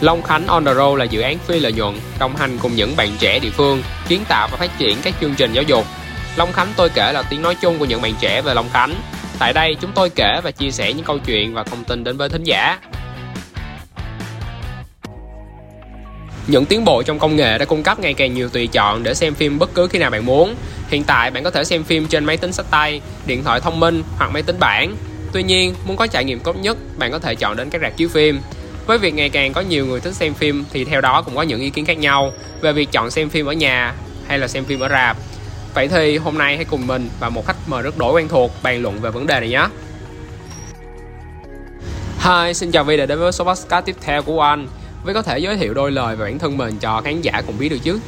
Long Khánh On The Road là dự án phi lợi nhuận, đồng hành cùng những bạn trẻ địa phương, kiến tạo và phát triển các chương trình giáo dục. Long Khánh tôi kể là tiếng nói chung của những bạn trẻ về Long Khánh. Tại đây chúng tôi kể và chia sẻ những câu chuyện và thông tin đến với thính giả. Những tiến bộ trong công nghệ đã cung cấp ngày càng nhiều tùy chọn để xem phim bất cứ khi nào bạn muốn. Hiện tại bạn có thể xem phim trên máy tính sách tay, điện thoại thông minh hoặc máy tính bảng. Tuy nhiên, muốn có trải nghiệm tốt nhất, bạn có thể chọn đến các rạp chiếu phim. Với việc ngày càng có nhiều người thích xem phim thì theo đó cũng có những ý kiến khác nhau về việc chọn xem phim ở nhà hay là xem phim ở rạp. Vậy thì hôm nay hãy cùng mình và một khách mời rất đổi quen thuộc bàn luận về vấn đề này nhé. Hi, xin chào Vi đã đến với số podcast tiếp theo của anh. Vi có thể giới thiệu đôi lời về bản thân mình cho khán giả cùng biết được chứ?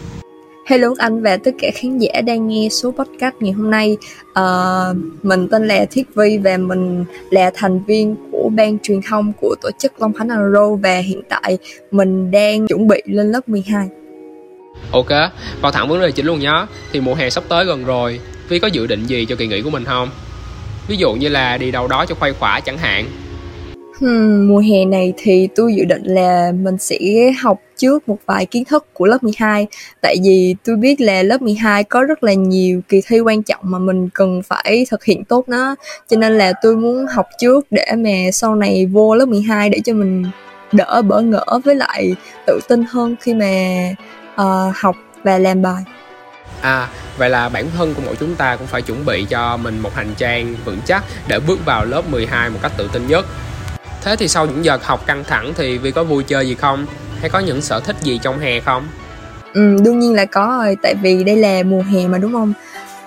Hello anh và tất cả khán giả đang nghe số podcast ngày hôm nay. Uh, mình tên là Thiết Vi và mình là thành viên của ban truyền thông của tổ chức Long Khánh Agro và hiện tại mình đang chuẩn bị lên lớp 12. Ok, vào thẳng vấn đề chính luôn nhé. Thì mùa hè sắp tới gần rồi, Vi có dự định gì cho kỳ nghỉ của mình không? Ví dụ như là đi đâu đó cho khoai khỏa chẳng hạn Hmm, mùa hè này thì tôi dự định là mình sẽ học trước một vài kiến thức của lớp 12 Tại vì tôi biết là lớp 12 có rất là nhiều kỳ thi quan trọng mà mình cần phải thực hiện tốt nó. Cho nên là tôi muốn học trước để mà sau này vô lớp 12 để cho mình đỡ bỡ ngỡ với lại tự tin hơn khi mà uh, học và làm bài. À, vậy là bản thân của mỗi chúng ta cũng phải chuẩn bị cho mình một hành trang vững chắc để bước vào lớp 12 một cách tự tin nhất. Thế thì sau những giờ học căng thẳng thì Vi có vui chơi gì không? Hay có những sở thích gì trong hè không? Ừ, đương nhiên là có rồi, tại vì đây là mùa hè mà đúng không?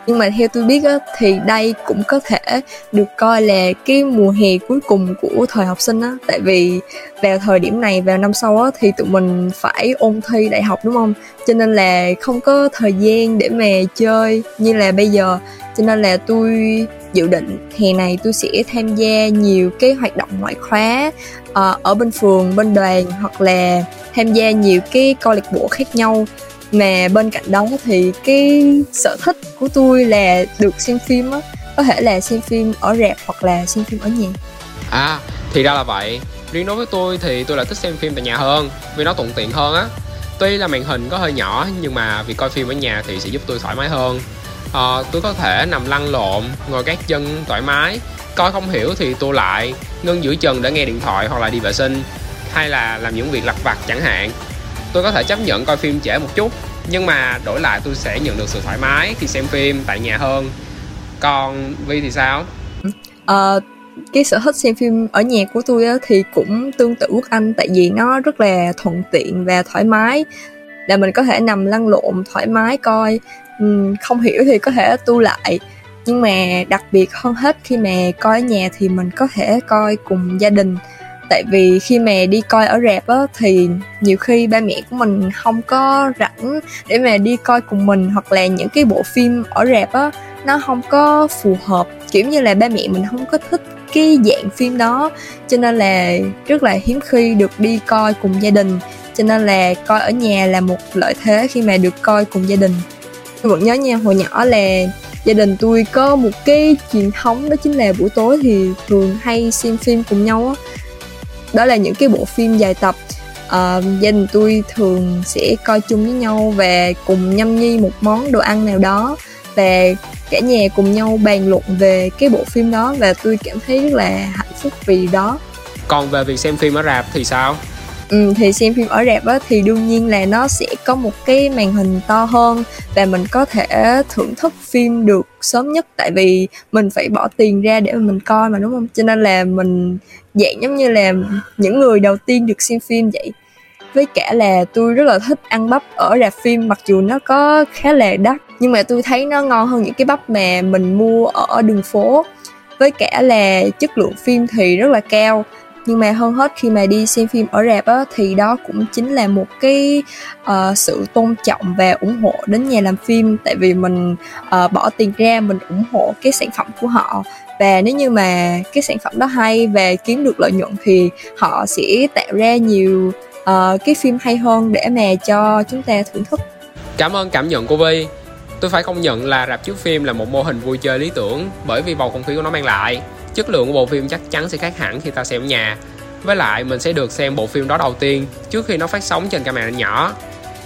Nhưng mà theo tôi biết á, thì đây cũng có thể được coi là cái mùa hè cuối cùng của thời học sinh á Tại vì vào thời điểm này, vào năm sau á, thì tụi mình phải ôn thi đại học đúng không? Cho nên là không có thời gian để mà chơi như là bây giờ Cho nên là tôi dự định hè này tôi sẽ tham gia nhiều cái hoạt động ngoại khóa uh, ở bên phường bên đoàn hoặc là tham gia nhiều cái câu lạc bộ khác nhau. Mà bên cạnh đó thì cái sở thích của tôi là được xem phim á. Có thể là xem phim ở rạp hoặc là xem phim ở nhà. À thì ra là vậy. Riêng đối với tôi thì tôi lại thích xem phim tại nhà hơn vì nó thuận tiện hơn á. Tuy là màn hình có hơi nhỏ nhưng mà việc coi phim ở nhà thì sẽ giúp tôi thoải mái hơn. À, tôi có thể nằm lăn lộn ngồi gác chân thoải mái. Coi không hiểu thì tôi lại ngưng giữa chân để nghe điện thoại hoặc là đi vệ sinh hay là làm những việc lặt vặt chẳng hạn. Tôi có thể chấp nhận coi phim trễ một chút nhưng mà đổi lại tôi sẽ nhận được sự thoải mái khi xem phim tại nhà hơn. Còn vi thì sao? À, cái sở thích xem phim ở nhà của tôi á, thì cũng tương tự quốc anh tại vì nó rất là thuận tiện và thoải mái. Là mình có thể nằm lăn lộn thoải mái coi. Không hiểu thì có thể tu lại. Nhưng mà đặc biệt hơn hết khi mà coi ở nhà thì mình có thể coi cùng gia đình tại vì khi mà đi coi ở rạp á, thì nhiều khi ba mẹ của mình không có rảnh để mà đi coi cùng mình, hoặc là những cái bộ phim ở rạp á, nó không có phù hợp. Kiểu như là ba mẹ mình không có thích cái dạng phim đó, cho nên là rất là hiếm khi được đi coi cùng gia đình. Cho nên là coi ở nhà là một lợi thế khi mà được coi cùng gia đình. Tôi vẫn nhớ nha, hồi nhỏ là gia đình tôi có một cái truyền thống, đó chính là buổi tối thì thường hay xem phim cùng nhau á đó là những cái bộ phim dài tập. Uh, gia đình tôi thường sẽ coi chung với nhau và cùng nhâm nhi một món đồ ăn nào đó. Và cả nhà cùng nhau bàn luận về cái bộ phim đó và tôi cảm thấy rất là hạnh phúc vì đó. Còn về việc xem phim ở rạp thì sao? Ừ, thì xem phim ở rạp á, thì đương nhiên là nó sẽ có một cái màn hình to hơn và mình có thể thưởng thức phim được sớm nhất. Tại vì mình phải bỏ tiền ra để mà mình coi mà đúng không? Cho nên là mình dạng giống như là những người đầu tiên được xem phim vậy. Với cả là tôi rất là thích ăn bắp ở rạp phim mặc dù nó có khá là đắt nhưng mà tôi thấy nó ngon hơn những cái bắp mà mình mua ở đường phố. Với cả là chất lượng phim thì rất là cao nhưng mà hơn hết khi mà đi xem phim ở rạp á thì đó cũng chính là một cái uh, sự tôn trọng và ủng hộ đến nhà làm phim. Tại vì mình uh, bỏ tiền ra mình ủng hộ cái sản phẩm của họ. Và nếu như mà cái sản phẩm đó hay và kiếm được lợi nhuận thì họ sẽ tạo ra nhiều uh, cái phim hay hơn để mà cho chúng ta thưởng thức. Cảm ơn cảm nhận của vi tôi phải công nhận là rạp chiếu phim là một mô hình vui chơi lý tưởng bởi vì bầu không khí của nó mang lại chất lượng của bộ phim chắc chắn sẽ khác hẳn khi ta xem ở nhà. Với lại, mình sẽ được xem bộ phim đó đầu tiên trước khi nó phát sóng trên camera nhỏ.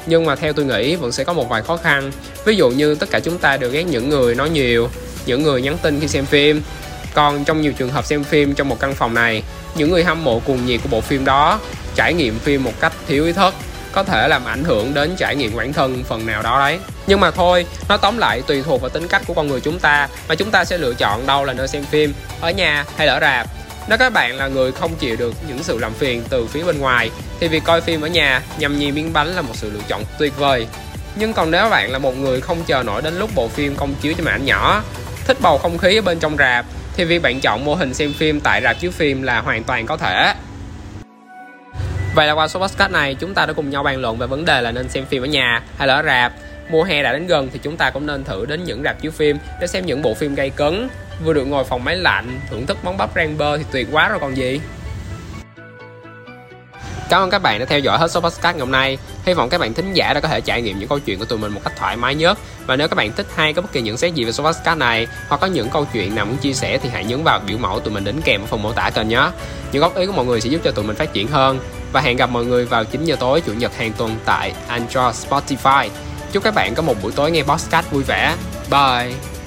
Nhưng mà theo tôi nghĩ, vẫn sẽ có một vài khó khăn. Ví dụ như tất cả chúng ta đều ghét những người nói nhiều, những người nhắn tin khi xem phim. Còn trong nhiều trường hợp xem phim trong một căn phòng này, những người hâm mộ cuồng nhiệt của bộ phim đó trải nghiệm phim một cách thiếu ý thức, có thể làm ảnh hưởng đến trải nghiệm bản thân phần nào đó đấy nhưng mà thôi nó tóm lại, tùy thuộc vào tính cách của con người chúng ta, mà chúng ta sẽ lựa chọn đâu là nơi xem phim, ở nhà hay là ở rạp. Nếu các bạn là người không chịu được những sự làm phiền từ phía bên ngoài, thì việc coi phim ở nhà nhằm nhì miếng bánh là một sự lựa chọn tuyệt vời. Nhưng còn nếu bạn là một người không chờ nổi đến lúc bộ phim công chiếu trên màn ảnh nhỏ, thích bầu không khí ở bên trong rạp, thì việc bạn chọn mô hình xem phim tại rạp chiếu phim là hoàn toàn có thể. Vậy là qua số podcast này, chúng ta đã cùng nhau bàn luận về vấn đề là nên xem phim ở nhà hay là ở rạp. Mùa hè đã đến gần thì chúng ta cũng nên thử đến những rạp chiếu phim để xem những bộ phim gây cấn Vừa được ngồi phòng máy lạnh, thưởng thức món bắp rang bơ thì tuyệt quá rồi còn gì Cảm ơn các bạn đã theo dõi hết số podcast ngày hôm nay. Hy vọng các bạn thính giả đã có thể trải nghiệm những câu chuyện của tụi mình một cách thoải mái nhất. Và nếu các bạn thích hay có bất kỳ nhận xét gì về số podcast này hoặc có những câu chuyện nào muốn chia sẻ thì hãy nhấn vào biểu mẫu tụi mình đính kèm ở phần mô tả kênh nhé. Những góp ý của mọi người sẽ giúp cho tụi mình phát triển hơn. Và hẹn gặp mọi người vào 9 giờ tối chủ nhật hàng tuần tại Android Spotify. Chúc các bạn có một buổi tối nghe podcast vui vẻ. Bye!